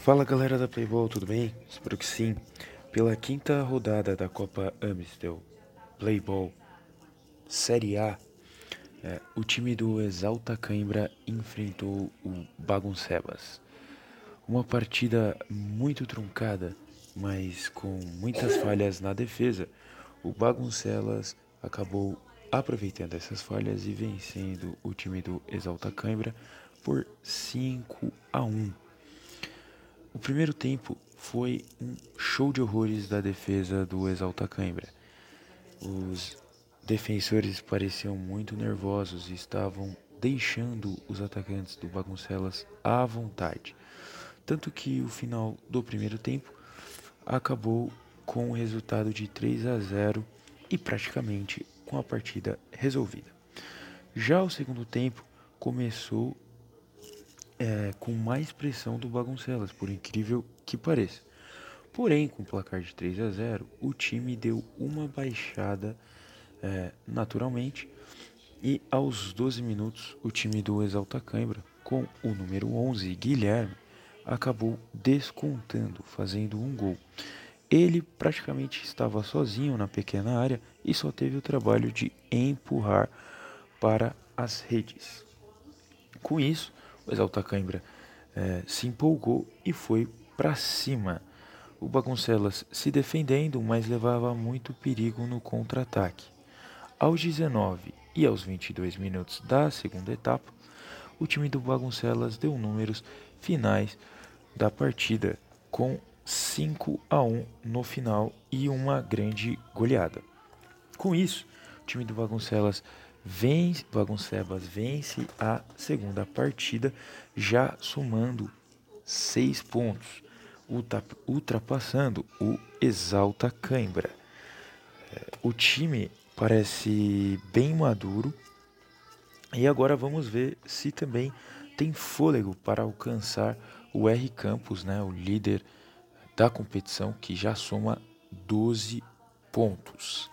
Fala galera da Playball, tudo bem? Espero que sim. Pela quinta rodada da Copa Amistel Playball Série A, é, o time do Exalta Cãibra enfrentou o Baguncebas. Uma partida muito truncada, mas com muitas falhas na defesa. O Baguncelas acabou aproveitando essas falhas e vencendo o time do Exalta Cãibra por 5 a 1. O primeiro tempo foi um show de horrores da defesa do Exalta Cãibra. Os defensores pareciam muito nervosos e estavam deixando os atacantes do Baguncelas à vontade. Tanto que o final do primeiro tempo acabou com o resultado de 3 a 0 e praticamente com a partida resolvida. Já o segundo tempo começou é, com mais pressão do Baguncelas, por incrível que pareça. Porém, com o placar de 3 a 0, o time deu uma baixada é, naturalmente e aos 12 minutos o time do Exalta Cãibra, com o número 11, Guilherme, acabou descontando, fazendo um gol. Ele praticamente estava sozinho na pequena área e só teve o trabalho de empurrar para as redes. Com isso, o Exalta Cãibra é, se empolgou e foi para cima. O Baguncelas se defendendo, mas levava muito perigo no contra-ataque. Aos 19 e aos 22 minutos da segunda etapa, o time do Baguncelas deu números finais da partida com 5 a 1 no final e uma grande goleada. Com isso, o time do Baguncelas vence, Baguncebas vence a segunda partida, já somando seis pontos, ultrapassando o Exalta Cãibra. É, o time parece bem maduro e agora vamos ver se também tem fôlego para alcançar o R Campos, né, o líder da competição, que já soma 12 pontos.